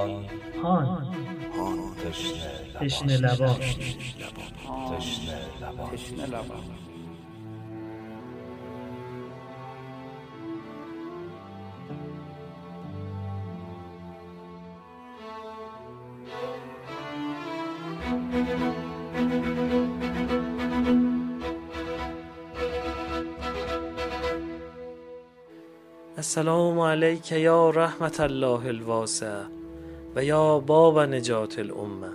هان هان. لبان تشنه لبان تشنه لبان السلام علیک یا رحمت الله الواسع. و یا باب نجات الامه.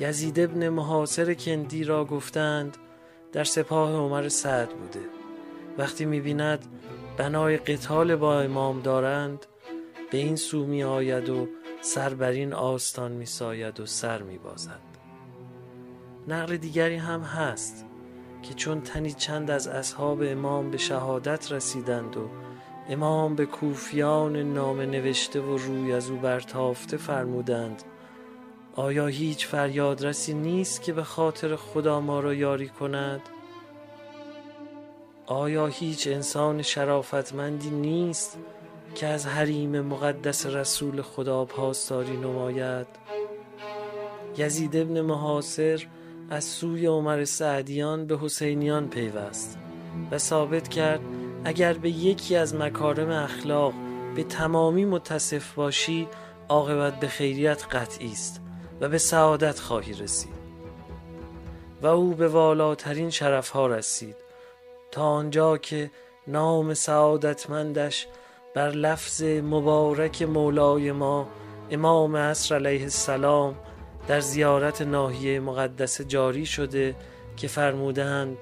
یزید ابن محاصر کندی را گفتند در سپاه عمر سعد بوده. وقتی می‌بیند بنای قتال با امام دارند به این سو می آید و سر بر این آستان می ساید و سر می بازد نقل دیگری هم هست. که چون تنی چند از اصحاب امام به شهادت رسیدند و امام به کوفیان نامه نوشته و روی از او برتافته فرمودند آیا هیچ فریادرسی نیست که به خاطر خدا ما را یاری کند؟ آیا هیچ انسان شرافتمندی نیست که از حریم مقدس رسول خدا پاسداری نماید؟ یزید ابن محاصر از سوی عمر سعدیان به حسینیان پیوست و ثابت کرد اگر به یکی از مکارم اخلاق به تمامی متصف باشی عاقبت به خیریت قطعی است و به سعادت خواهی رسید. و او به والاترین شرفها رسید تا آنجا که نام سعادتمندش بر لفظ مبارک مولای ما امام عصر علیه السلام در زیارت ناحیه مقدس جاری شده که فرمودند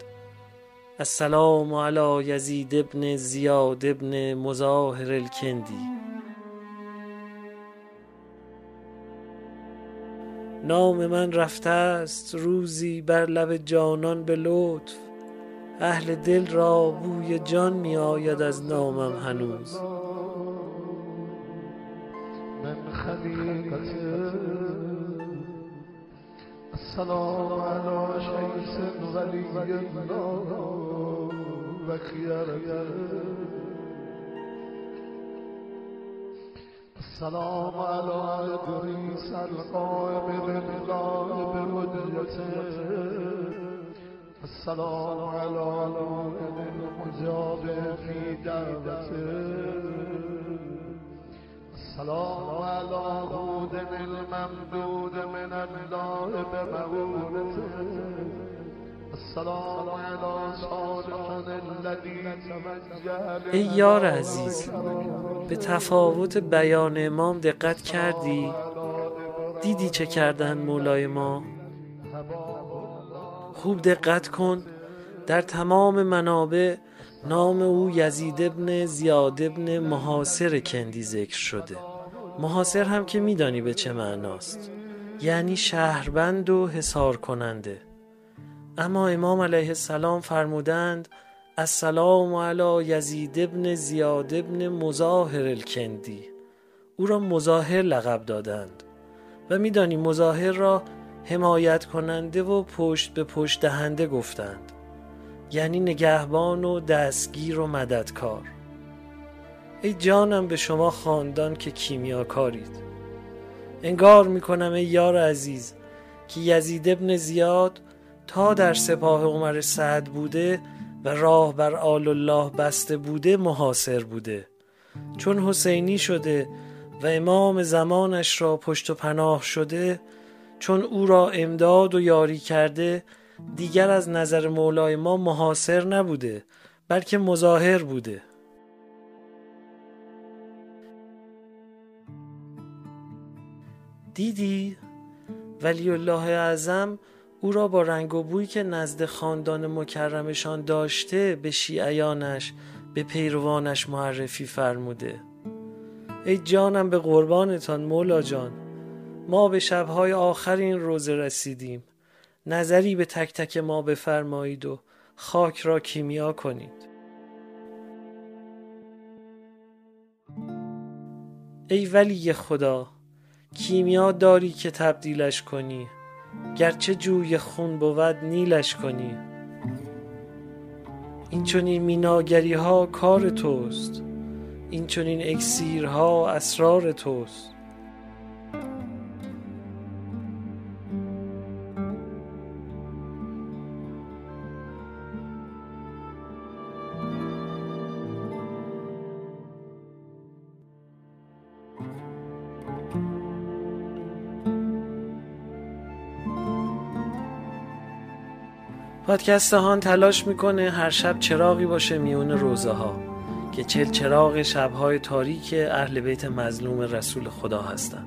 السلام علی یزید ابن زیاد ابن مظاهر الکندی. نام من رفته است روزی بر لب جانان به لطف. اهل دل را بوی جان می آید از نامم هنوز. السلام علی شیس ولی الله و خیرته. السلام على ادریس القائم لله بهدیته السلام على المؤمن المجاب في دعوته. السلام على هود الممدود من الله بمعونته السلام على صالح الذي توجه ای یار عزیز به تفاوت بیان امام دقت کردی؟ دیدی چه کردن مولای ما؟ خوب دقت کن در تمام منابع نام او یزید ابن زیاد ابن محاصر کندی ذکر شده محاصر هم که میدانی به چه معناست. یعنی شهربند و حصار کننده اما امام علیه السلام فرمودند السلام علی یزید ابن زیاد ابن مظاهر الکندی. او را مظاهر لقب دادند. و میدانی مظاهر را حمایت کننده و پشت به پشت دهنده گفتند. یعنی نگهبان و دستگیر و مددکار. ای جانم به شما خاندان که کیمیاکارید. انگار می‌کنم ای یار عزیز که یزید ابن زیاد تا در سپاه عمر سعد بوده و راه بر آل الله بسته بوده محاصر بوده. چون حسینی شده و امام زمانش را پشت و پناه شده چون او را امداد و یاری کرده دیگر از نظر مولای ما محاصر نبوده بلکه مظاهر بوده. دیدی؟ ولی الله اعظم او را با رنگ و بویی که نزد خاندان مکرمشان داشته به شیعیانش به پیروانش معرفی فرموده. ای جانم به قربانتان مولا جان ما به شبهای آخر این روزه رسیدیم. نظری به تک تک ما بفرمایید و خاک را کیمیا کنید. ای ولی خدا کیمیا داری که تبدیلش کنی. گرچه جوی خون بود نیلش کنی. این چنین میناگری ها کار توست. این چنین اکسیرها اسرار توست. پادکست هان تلاش می‌کنه هر شب چراغی باشه میون روزه ها که چل چراغ شبهای تاریک اهل بیت مظلوم رسول خدا هستند.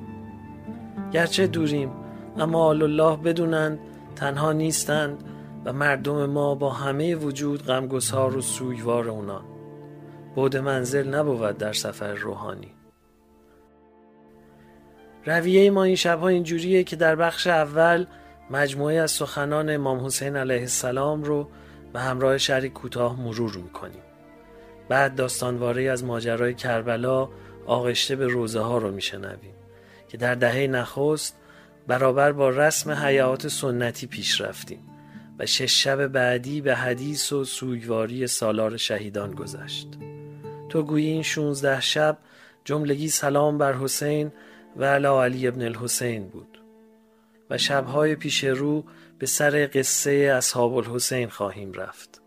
گرچه دوریم اما آل الله بدونند تنها نیستند و مردم ما با همه وجود غمگسار و سویوار اونان بود منزل نبود در سفر روحانی رویه ما این شبها اینجوریه که در بخش اول مجموعه از سخنان امام حسین علیه السلام رو به همراه شهری کوتاه مرور می‌کنیم. بعد داستانواره از ماجرای کربلا آغشته به روزه ها رو میشنویم که در دهه نخست برابر با رسم حیات سنتی پیش رفتیم و شش شب بعدی به حدیث و سوگواری سالار شهیدان گذشت. تو گویی این 16 شب جملگی سلام بر حسین و علی ابن الحسین بود. و شبهای پیش رو به سر قصه اصحاب الحسین خواهیم رفت.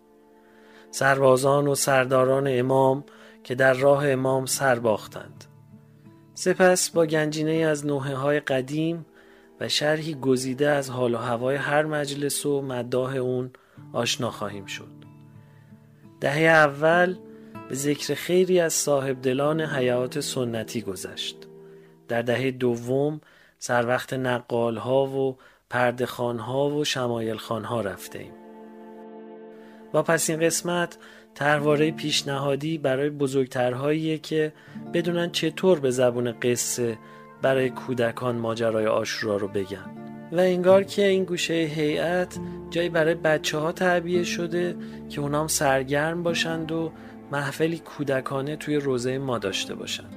سربازان و سرداران امام که در راه امام سر باختند. سپس با گنجینه از نوحه های قدیم و شرحی گزیده از حال و هوای هر مجلس و مداح اون آشنا خواهیم شد. دهه اول به ذکر خیری از صاحب دلان حیات سنتی گذشت. در دهه دوم سر وقت نقال ها و پردخان ها و شمایل خان ها رفته ایم. با پس این قسمت ترواره پیشنهادی برای بزرگترهاییه که بدونن چطور به زبون قصه برای کودکان ماجرای آشورا رو بگن و انگار که این گوشه هیئت جایی برای بچه ها تعبیه شده که اونام سرگرم باشند و محفلی کودکانه توی روزه ما داشته باشند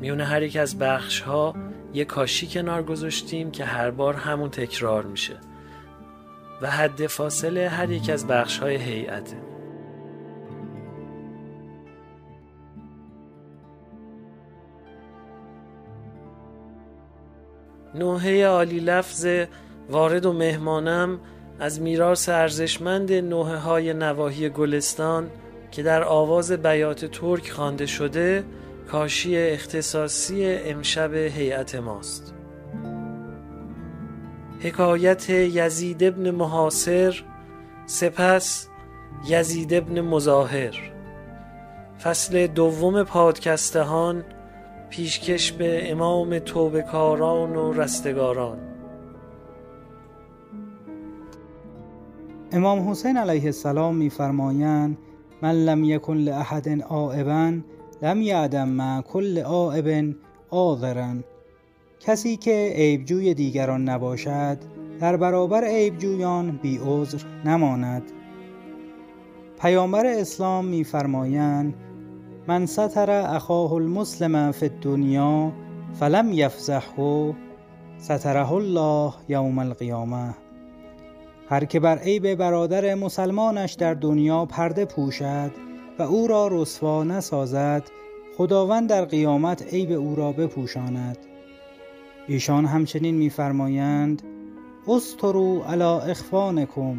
میونه هر یک از بخش ها یه کاشی کنار گذاشتیم که هر بار همون تکرار میشه. و حد فاصله هر یک از بخش های هیئته. نوحه عالی لفظ وارد و مهمانم از میراث ارزشمند نوحه های نواحی گلستان که در آواز بیات ترک خوانده شده کاشی اختصاصی امشب هیئت ماست. حکایت یزید ابن محاصر سپس یزید ابن مظاهر. فصل دوم پادکستهان پیشکش به امام توبکاران و رستگاران. امام حسین علیه السلام میفرمایند من لم یکن لاحد عائبا لم یعدم مع کل عائب آذرن کسی که عیبجوی دیگران نباشد در برابر عیبجویان بی عذر نماند. پیامبر اسلام میفرمایند من ستر اخاه المسلم فی الدنیا فلم یفزحه ستره الله یوم القیامه. هر که بر عیب برادر مسلمانش در دنیا پرده پوشد و او را رسوا نسازد خداوند در قیامت عیب او را بپوشاند. ایشان همچنین میفرمایند استرو علی اخوانکم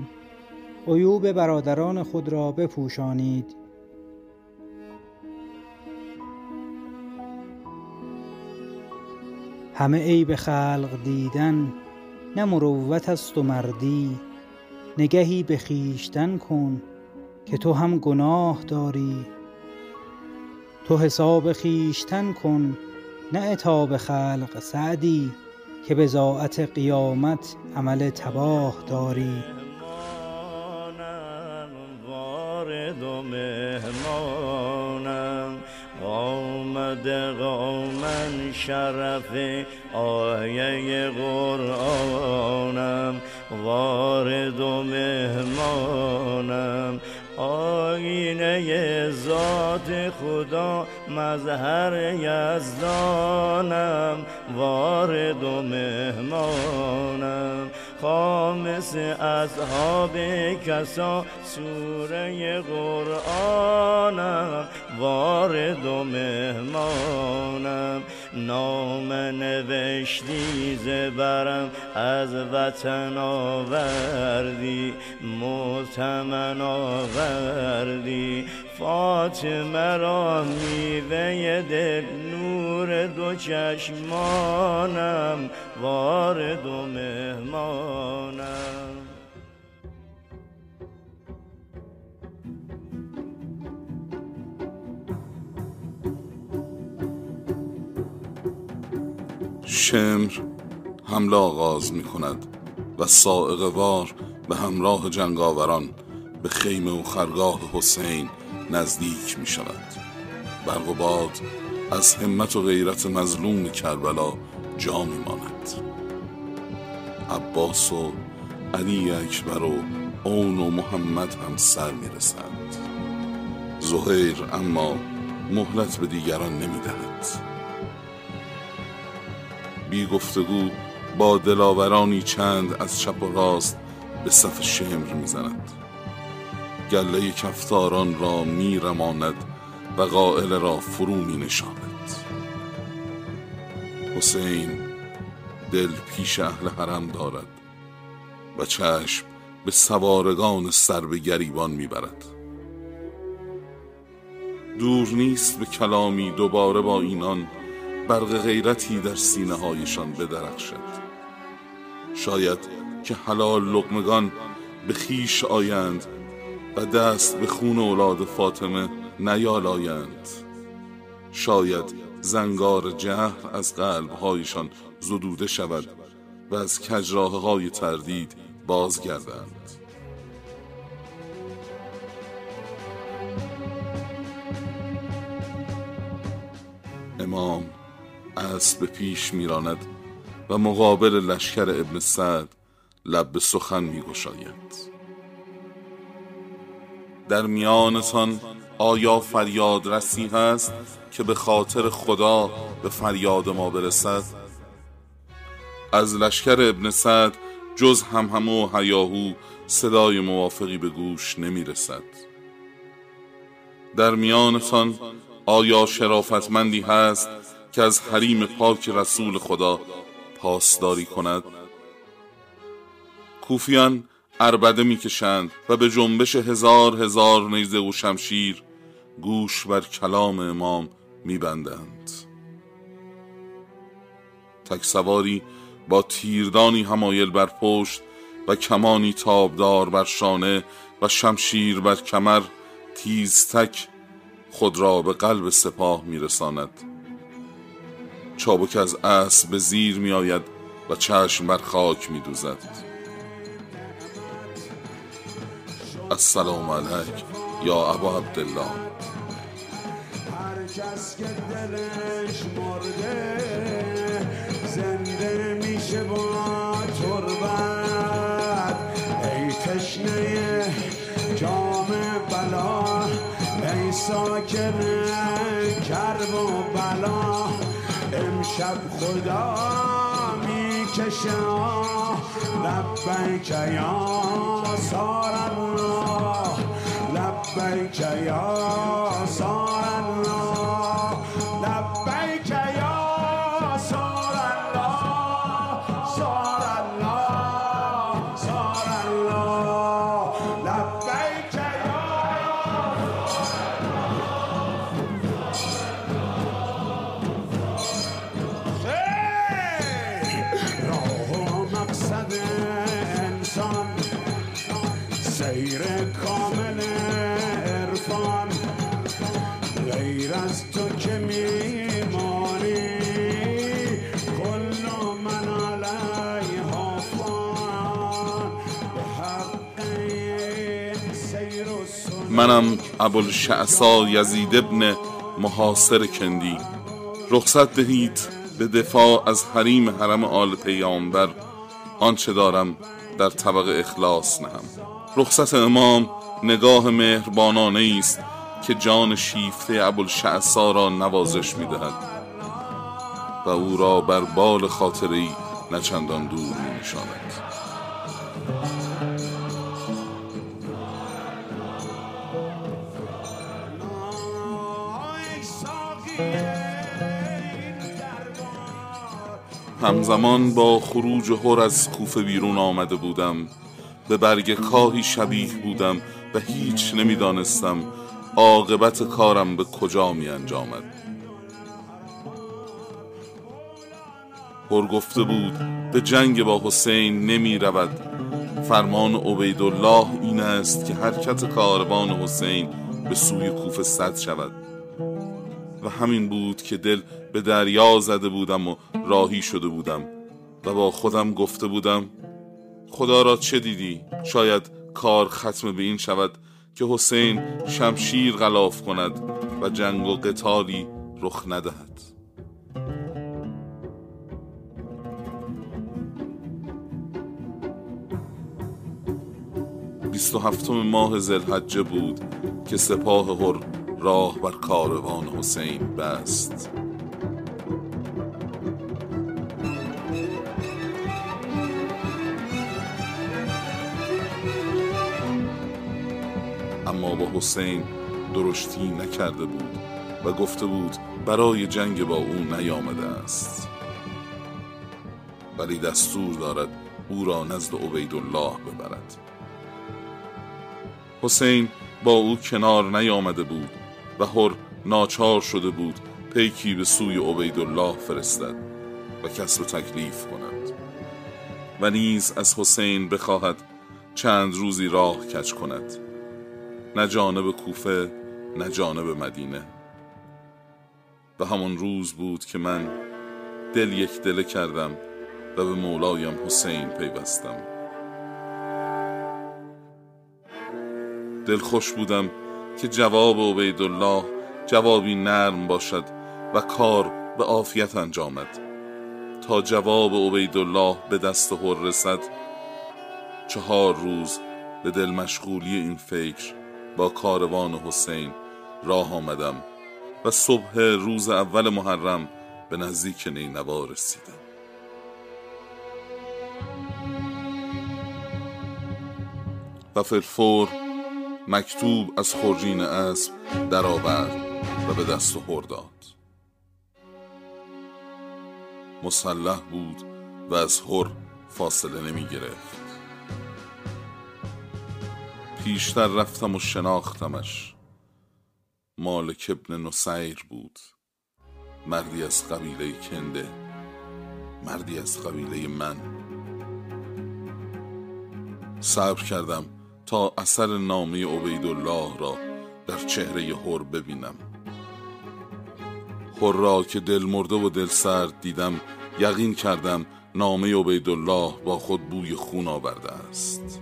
عیوب برادران خود را بپوشانید. همه عیب خلق دیدن نه مروت است و مردی نگهی به خویشتن کن. که تو هم گناه داری. تو حساب خویشتن کن نه عتاب خلق سعدی که به ضاعت قیامت عمل تباه داری. وارد قومن شرف آیه قرآنم. وارد و مهمانم آینه ذات خدا مظهر یزدانم وارد و مهمانم. خامس اصحاب کسا سوره قرآنم وارد و مهمانم. نام نوشتی زبرم از وطن آوردی متمن آوردی. فاطمه را میوه دل نور دو چشمانم وارد و مهمانم. شمر حمله آغاز می کند و سائق وار به همراه جنگاوران به خیمه و خرگاه حسین نزدیک می شود برق و باد از همت و غیرت مظلوم کربلا جا می ماند عباس و علی اکبر و اون و محمد هم سر می رسند زهیر اما مهلت به دیگران نمی دهد بی گفتگو با دلاورانی چند از چپ و راست به صف شمر می‌زند. گله کفتاران را میرماند و قائل را فرو می نشاند حسین دل پیش اهل حرم دارد و چشم به سوارگان سر به گریبان می‌برد. دور نیست به کلامی دوباره با اینان برق غیرتی در سینه هایشان بدرخشد. شاید که حلال لقمگان به خیش آیند و دست به خون اولاد فاطمه نیالایند. شاید زنگار جهر از قلبهایشان زدوده شود و از کجراه های تردید بازگردند. امام اسب پیش میراند و مقابل لشکر ابن سعد لب به سخن میگشاید. در میانتان آیا فریاد رسی هست که به خاطر خدا به فریاد ما برسد؟ از لشکر ابن سعد جز هم همه و هیاهو صدای موافقی به گوش نمی رسد در میانتان آیا شرافتمندی هست که از حریم پاک رسول خدا پاسداری کند؟ کوفیان اربده می‌کشند و به جنبش هزار هزار نیزه و شمشیر گوش بر کلام امام میبندند. تک سواری با تیردانی همایل بر پشت و کمانی تابدار بر شانه و شمشیر بر کمر تیزتک خود را به قلب سپاه میرساند. چابک از اسب به زیر می آید و چشم بر خاک می دوزد السلام علیک یا ابا عبدالله. هر کس که دلش مرده زنده میشه با تربت. ای تشنه جام بلا ای ساکن امشب خدا می‌کشه. لبیک یا سار الله لبیک یا سار ابوالشعصا یزید ابن محاصر کندی. رخصت دهید به دفاع از حریم حرم آل پیامبر. آنچه دارم در طبق اخلاص نهم. رخصت امام نگاه مهربانانه است که جان شیفته ابوالشعصا را نوازش می‌دهد. و او را بر بال خاطری نچندان دور می نشاند همزمان با خروج هر از کوفه بیرون آمده بودم. به برگ کاهی شبیه بودم و هیچ نمی‌دانستم عاقبت کارم به کجا می انجامد هر گفته بود به جنگ با حسین نمی رود فرمان عبیدالله این است که حرکت کاروان حسین به سوی کوفه صد شود. و همین بود که دل به دریا زده بودم و راهی شده بودم و با خودم گفته بودم خدا را چه دیدی؟ شاید کار ختم به این شود که حسین شمشیر غلاف کند و جنگ و قتالی رخ ندهد بیست و هفتم ماه زلحجه بود که سپاه هر راه بر کاروان حسین بست. اما با حسین درشتی نکرده بود و گفته بود برای جنگ با او نیامده است. ولی دستور دارد او را نزد عبیدالله ببرد. حسین با او کنار نیامده بود. و هر ناچار شده بود پیکی به سوی عبیدالله فرستد و کسب تکلیف کند. و نیز از حسین بخواهد چند روزی راه کج کند. نه جانب کوفه نه جانب مدینه. و همان روز بود که من دل یک دله کردم و به مولایم حسین پیوستم. دل خوش بودم که جواب عبیدالله جوابی نرم باشد و کار به عافیت انجامد. تا جواب عبیدالله به دست هر رسد چهار روز به دل مشغولی این فکر با کاروان حسین راه آمدم و صبح روز اول محرم به نزدیک نینوا رسیدم. و فلفور مکتوب از خورجین اسب درآورد و به دست هر داد. مسلح بود و از هر فاصله نمی گرفت. پیشتر رفتم و شناختمش. مالک ابن نصیر بود. مردی از قبیله کنده. مردی از قبیله من. صبر کردم تا اثر نامه عبیدالله را در چهره هر ببینم. هر را که دل مرده و دل سرد دیدم یقین کردم نامه عبیدالله با خود بوی خون آورده است.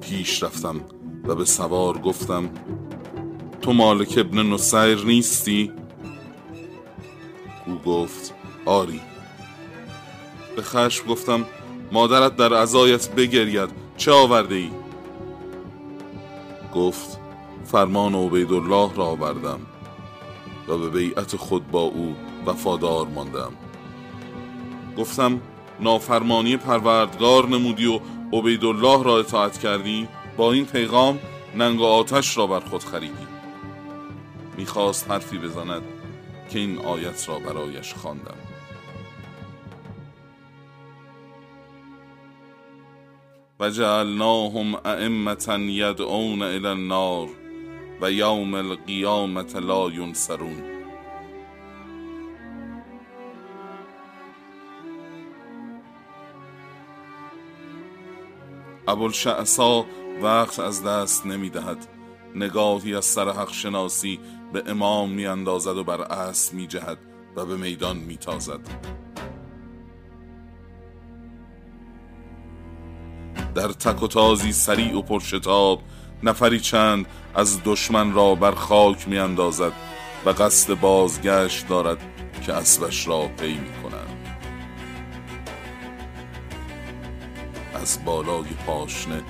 پیش رفتم. و به سوار گفتم تو مالک ابن نصیر نیستی؟ او گفت آری به خشم گفتم مادرت در عزایت بگرید چه آورده ای؟ گفت فرمان عبیدالله را آوردم و به بیعت خود با او وفادار ماندم گفتم نافرمانی پروردگار نمودی و عبیدالله را اطاعت کردی با این پیغام ننگ و آتش را بر خود خریدی می‌خواست حرفی بزند که این آیت را برایش خواندم. و جعلناهم ائمة یدعون الی النار و یوم القیامت لا ینصرون. ابوالشعصا وقت از دست نمی دهد نگاهی از سر حق شناسی به امام می اندازد و بر اسب می جهد و به میدان می تازد در تک و تازی سریع و پرشتاب نفری چند از دشمن را بر خاک می اندازد و قصد بازگشت دارد که اسبش را پی می کنند از بالای پاشنه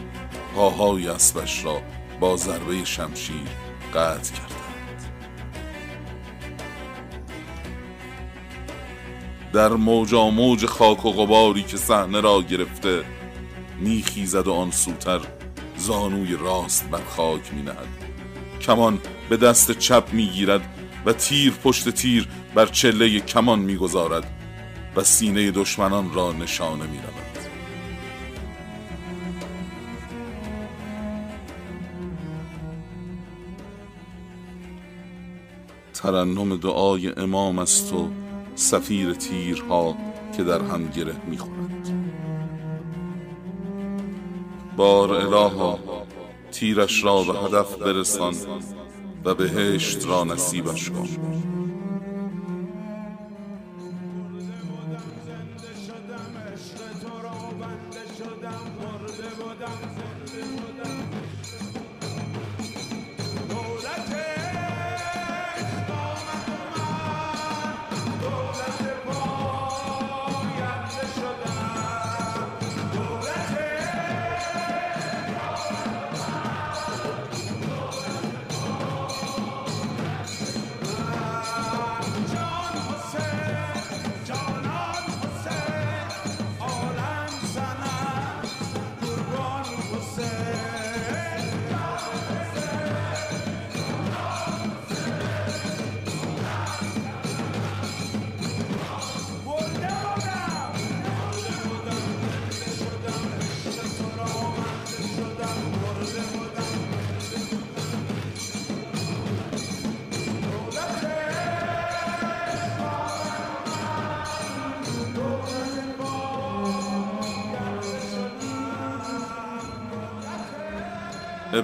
پاهای اسبش را با ضربه شمشیر قطع کردند. در موجا موج خاک و غباری که صحنه را گرفته میخیزد و آن سوتر زانوی راست بر خاک مینهد کمان به دست چپ می‌گیرد و تیر پشت تیر بر چله کمان می‌گذارد و سینه دشمنان را نشانه می‌رود ترنم دعای امام است و سفیر تیرها که در هم گره می‌خورد بار الها تیرش را به هدف برسان و بهشت را نصیبش کن.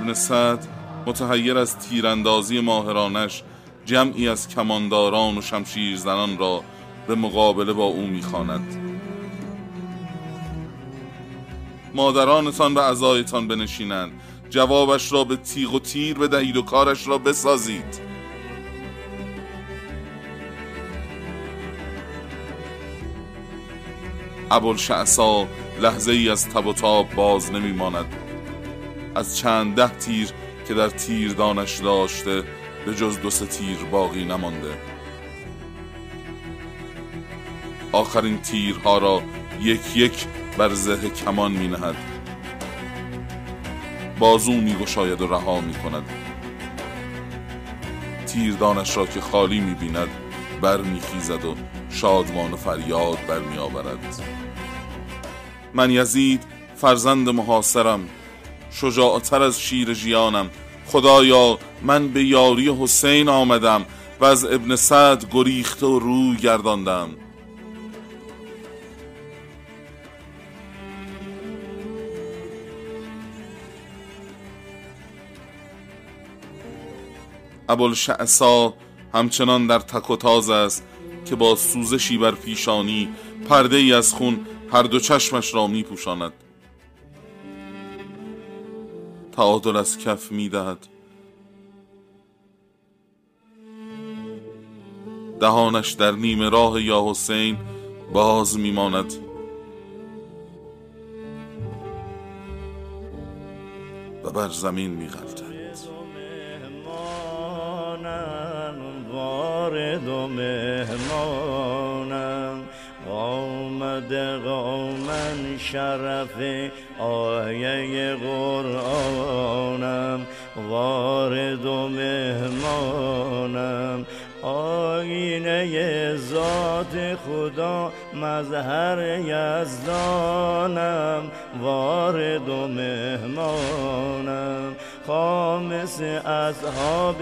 ابن سعد متحیر از تیراندازی ماهرانش جمعی از کمانداران و شمشیرزنان را به مقابله با او می‌خواند. مادرانتان به عزایتان بنشینند. جوابش را به تیغ و تیر بدهید و کارش را بسازید. ابوالشعصا لحظه ای از تب و تاب باز نمیماند. از چند ده تیر که در تیردانش داشته به جز دو سه تیر باقی نمانده. آخرین تیرها را یک یک بر زه کمان می نهد بازو می گشاید و رها می کند تیردانش را که خالی می بیند بر می خیزد و شادمان و فریاد بر می آورد من یزید فرزند محاصرم. شجاعتر از شیر جیانم خدایا من به یاری حسین آمدم و از ابن سعد گریخته و روی گرداندم. ابوالشعصا همچنان در تک و تاز است که با سوزشی بر پیشانی پرده ای از خون هر دو چشمش را می پوشاند تعادل از کف می دهد دهانش در نیمه راه یا حسین باز می ماند و بر زمین می غلطد مهمانم وارد و مهمانم آمده قومن شرف آیه قرآنم وارد و مهمانم. آینه ذات خدا مظهر یزدانم وارد و مهمانم. خامس اصحاب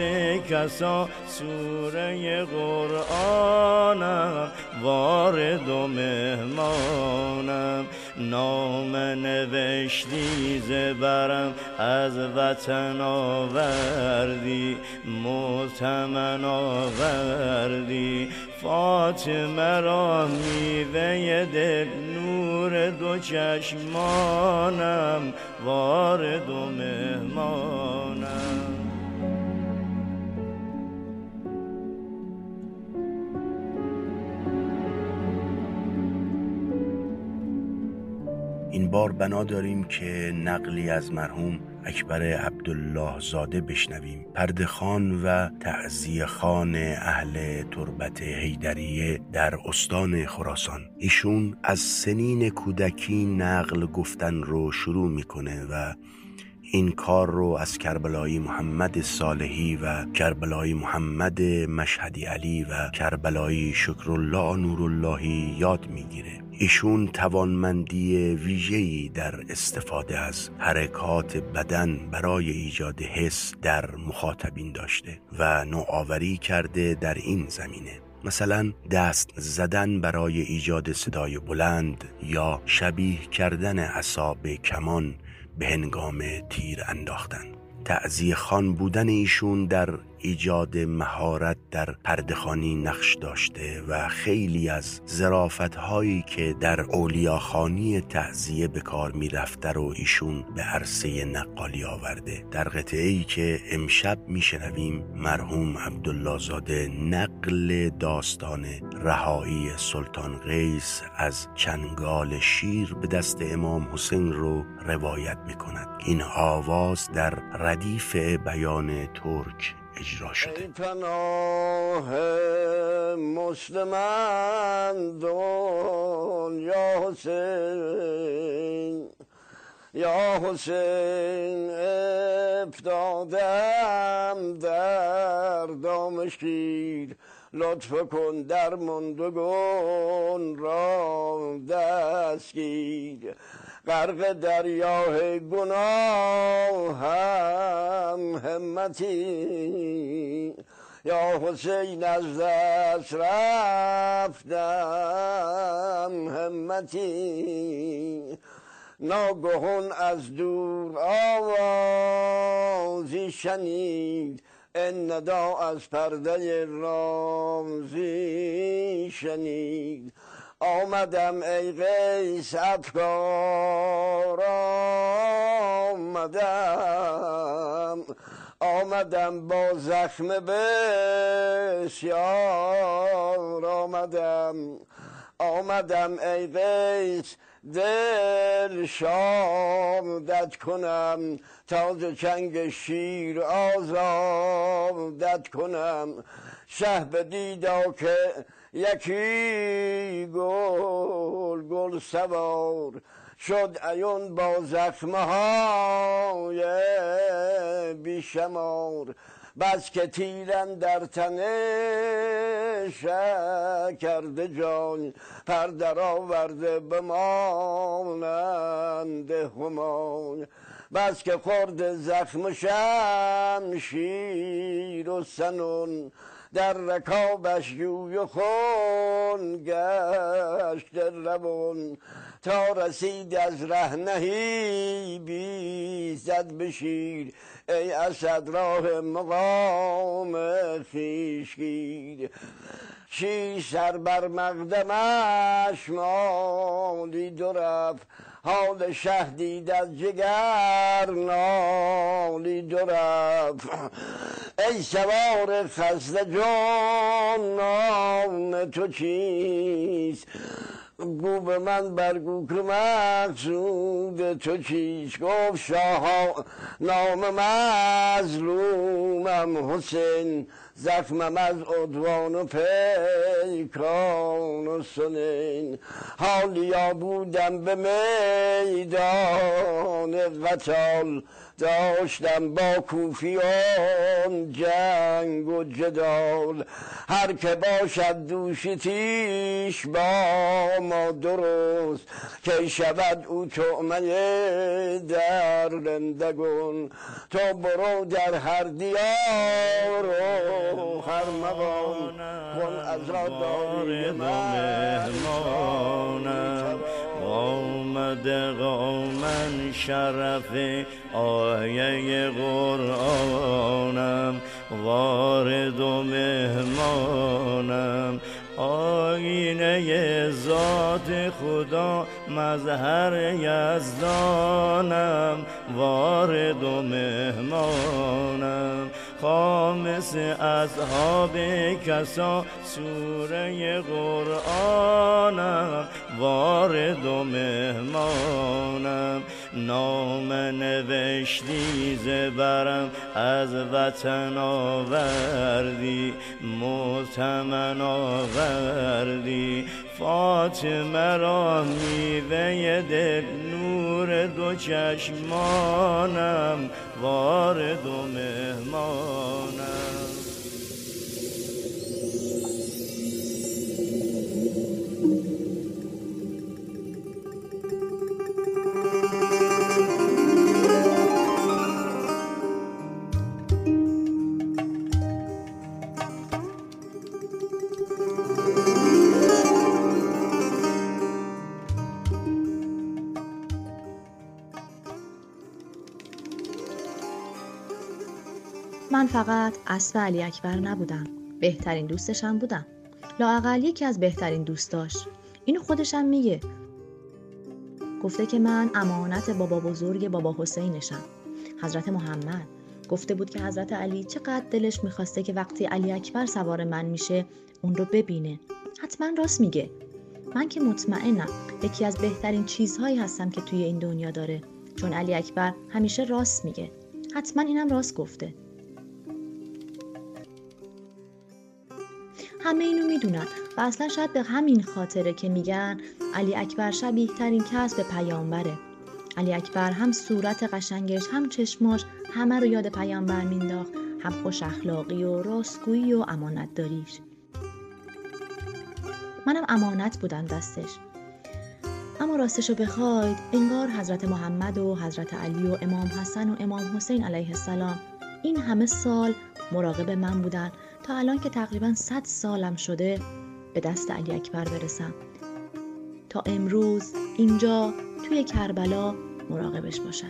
کسا سوره قرآنم وارد و مهمانم. نام نوشتی زبرم از وطن آوردی متمن آوردی. فاطمه را میوه دل نور دو چشمانم وارد و مهمانم. بار بنا داریم که نقلی از مرحوم اکبر عبدالله زاده بشنویم. پرده خان و تعذیه خان اهل تربت هیدریه در استان خراسان. ایشون از سنین کودکی نقل گفتن رو شروع می‌کنه و این کار رو از کربلایی محمد صالحی و کربلایی محمد مشهدی علی و کربلایی شکرالله نوراللهی یاد می‌گیره. ایشون توانمندی ویژه‌ای در استفاده از حرکات بدن برای ایجاد حس در مخاطبین داشته و نوآوری کرده در این زمینه. مثلا دست زدن برای ایجاد صدای بلند یا شبیه کردن اصاب کمان به هنگام تیر انداختن. تعذیه خان بودن ایشون در ایجاد مهارت در پردخانی نقش داشته و خیلی از زرافت هایی که در اولیاخانی تعذیه به کار می رفته رو ایشون به عرصه نقالی آورده. در قطعه ای که امشب می شنویم مرحوم عبدالله زاده نقل داستان رهایی سلطان قیس از چنگال شیر به دست امام حسین رو روایت می کند این آواز در ردیف بیان ترک اجرا شده. ای پناه مسلمندون یا حسین یا حسین افتادم در دام شیر لطف کن در مندگون را دستگیر. غرق دریاه گناه هم همتی. یا حسین از دست رفتم همتی. ناگهان از دور آوازی شنید ان ندا از پرده رامزی شنید. آمدم ای قیس افکار آمدم. آمدم با زخم بسیار آمدم. آمدم ای قیس دل شامدت کنم. تازه چنگ شیر آزادت کنم. شه بدیدا که یکی گل گل سوار شد ایون با زخمهای بیشمار. بس که تیرن در تنش کرده جان پردر آورده بمانند همان. بس که خورد زخم شمشیر و سنون در رکابش جوی و خون گشت روان. تا رسید از رهنهی بی زد بشیر ای اسد راه مقام خیش گیر. شیر سر بر مقدمش مالی دو رفت حال شه دید از جگر نالی رفت ای سوار خسته جان تو چیست؟ گو به من برگو که مقصود تو چیست؟ گفت شاها نام مظلومم حسین. زخمم از عدوان و پیکان و سنین. حالیا بودم به میدان قتال داشتم با کوفیان جنگ و جدال. هر که باشد دوش تیش با ما درست. که شود او تعمه در رندگون تو برو در هر دیار و هر مقام کن از را داری مهمانم آمده قومن شرف آیه قرآنم وارد و مهمانم. آینه ذات خدا مظهر یزدانم وارد و مهمانم. خامس اصحاب کسا سوره قرآنم وارد و مهمانم. نام نوشتی زبرم از وطن آوردی متمن آوردی. فاطمه را میوه دل نور دو چشمانم وارد و مهمانم. فقط اسب علی اکبر نبودم. بهترین دوستشم بودم. لااقل یکی از بهترین دوستاش. اینو خودشم میگه. گفته که من امانت بابا بزرگ بابا حسینشم. حضرت محمد. گفته بود که حضرت علی چقدر دلش می‌خواسته که وقتی علی اکبر سوار من میشه اون رو ببینه. حتما راست میگه. من که مطمئنم یکی از بهترین چیزهایی هستم که توی این دنیا داره. چون علی اکبر همیشه راست میگه. حتما اینم راست گفته. همه اینو می‌دونن. و اصلا شاید به همین خاطره که میگن علی اکبر شبیه ترین کس به پیامبره. علی اکبر هم صورت قشنگش هم چشماش همه رو یاد پیامبر مینداخت هم خوش اخلاقی و راستگویی و امانت داریش منم امانت بودم دستش. اما راستشو بخواید انگار حضرت محمد و حضرت علی و امام حسن و امام حسین علیه السلام این همه سال مراقب من بودن. تا الان که تقریبا 100 سالم شده به دست علی اکبر برسم. تا امروز اینجا توی کربلا مراقبش باشم.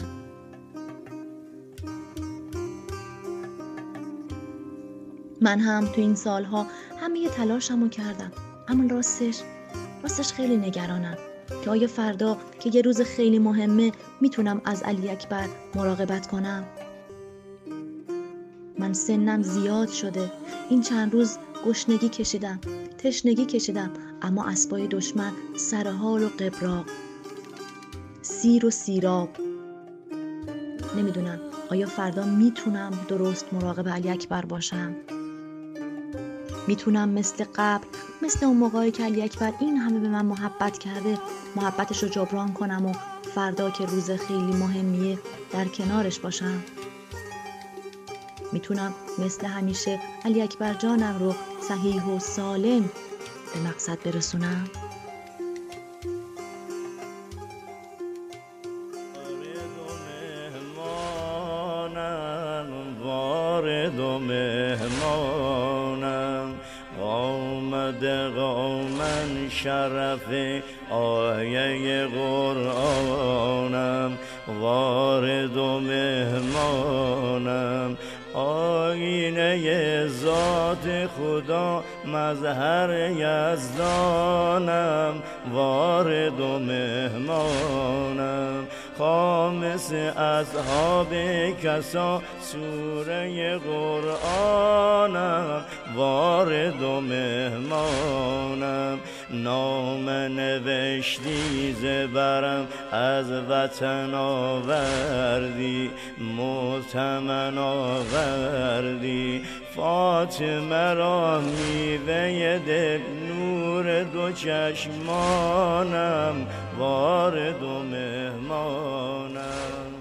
من هم تو این سالها همه تلاشمو کردم. اما راستش راستش خیلی نگرانم که آیا فردا که یه روز خیلی مهمه می‌تونم از علی اکبر مراقبت کنم؟ من سنم زیاد شده. این چند روز گشنگی کشیدم تشنگی کشیدم اما اسبای دشمن سرحال و قبراق. سیر و سیراب. نمی‌دونم آیا فردا می‌تونم درست مراقب علی اکبر باشم؟ می‌تونم مثل قبل مثل اون موقعی که علی اکبر این همه به من محبت کرده محبتش رو جبران کنم و فردا که روز خیلی مهمیه در کنارش باشم. می‌تونم مثل همیشه علی اکبر جانم رو صحیح و سالم به مقصد برسونم؟ اصحاب کسا سوره قرآنم وارد و مهمانم. نام نوشتی زبرم از وطن آوردی متمن آوردی. فاطمه را میوه دل نور دو چشمانم وارد و مهمانم.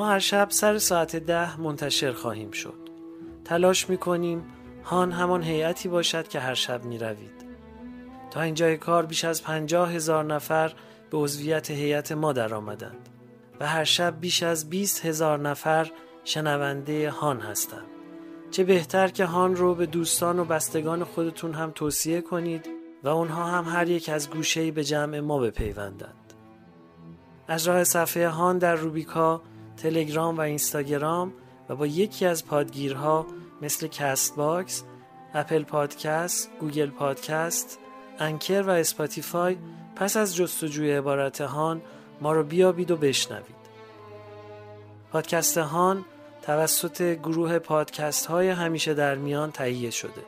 ما هر شب سر ساعت ده منتشر خواهیم شد. تلاش می‌کنیم هان همان هیئتی باشد که هر شب می‌روید. تا اینجای کار بیش از پنجاه هزار نفر به عضویت هیئت ما در آمدند و هر شب بیش از بیست هزار نفر شنونده هان هستند. چه بهتر که هان رو به دوستان و بستگان خودتون هم توصیه کنید و اونها هم هر یک از گوشه‌ای به جمع ما بپیوندند. از راه صفحه هان در روبیکا تلگرام و اینستاگرام و با یکی از پادگیرها مثل Castbox، Apple Podcast، Google Podcast، Anchor و Spotify پس از جستجوی عبارت هان ما رو بیابید و بشنوید. پادکست هان توسط گروه پادکست های همیشه در میان تهیه شده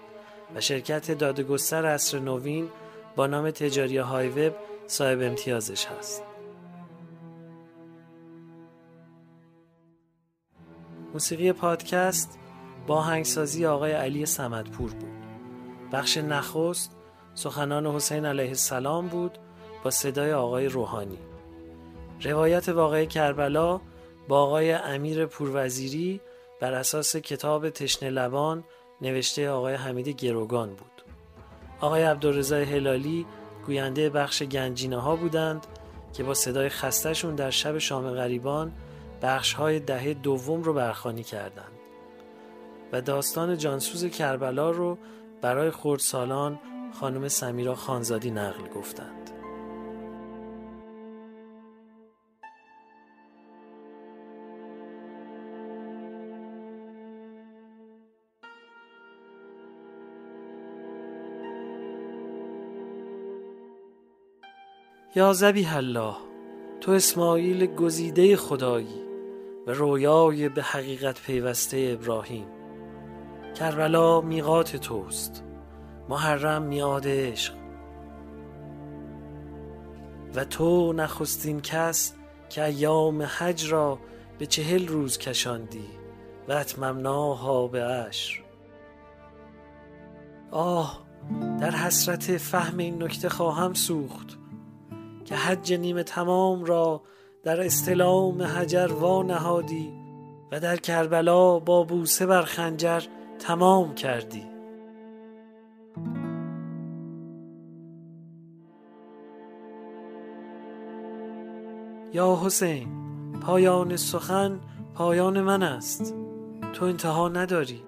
و شرکت داده‌گستر عصر نوین با نام تجاری HiWEB صاحب امتیازش هست. موسیقی پادکست با آهنگسازی آقای علی سمدپور بود. بخش نخست سخنان حسین علیه السلام بود با صدای آقای روحانی. روایت واقع کربلا با آقای امیر پوروزیری بر اساس کتاب تشنه لبان نوشته آقای حمید گروگان بود. آقای عبدالرضا هلالی گوینده بخش گنجینه ها بودند که با صدای خستشون در شب شام غریبان بخش های دهه دوم رو برخانی کردند و داستان جانسوز کربلا رو برای خردسالان خانم سمیرا خانزادی نقل گفتند. یا زبیح الله تو اسماعیل گزیده خدایی و رویای به حقیقت پیوسته ابراهیم. کربلا میقات توست. محرم میاد عشق. و تو نخستین کس که ایام حج را به چهل روز کشاندی و اتممناها به عشر. آه در حسرت فهم این نکته خواهم سوخت که حج نیمه تمام را در استلام حجر وا نهادی و در کربلا با بوسه بر خنجر تمام کردی. یا حسین پایان سخن پایان من است. تو انتها نداری.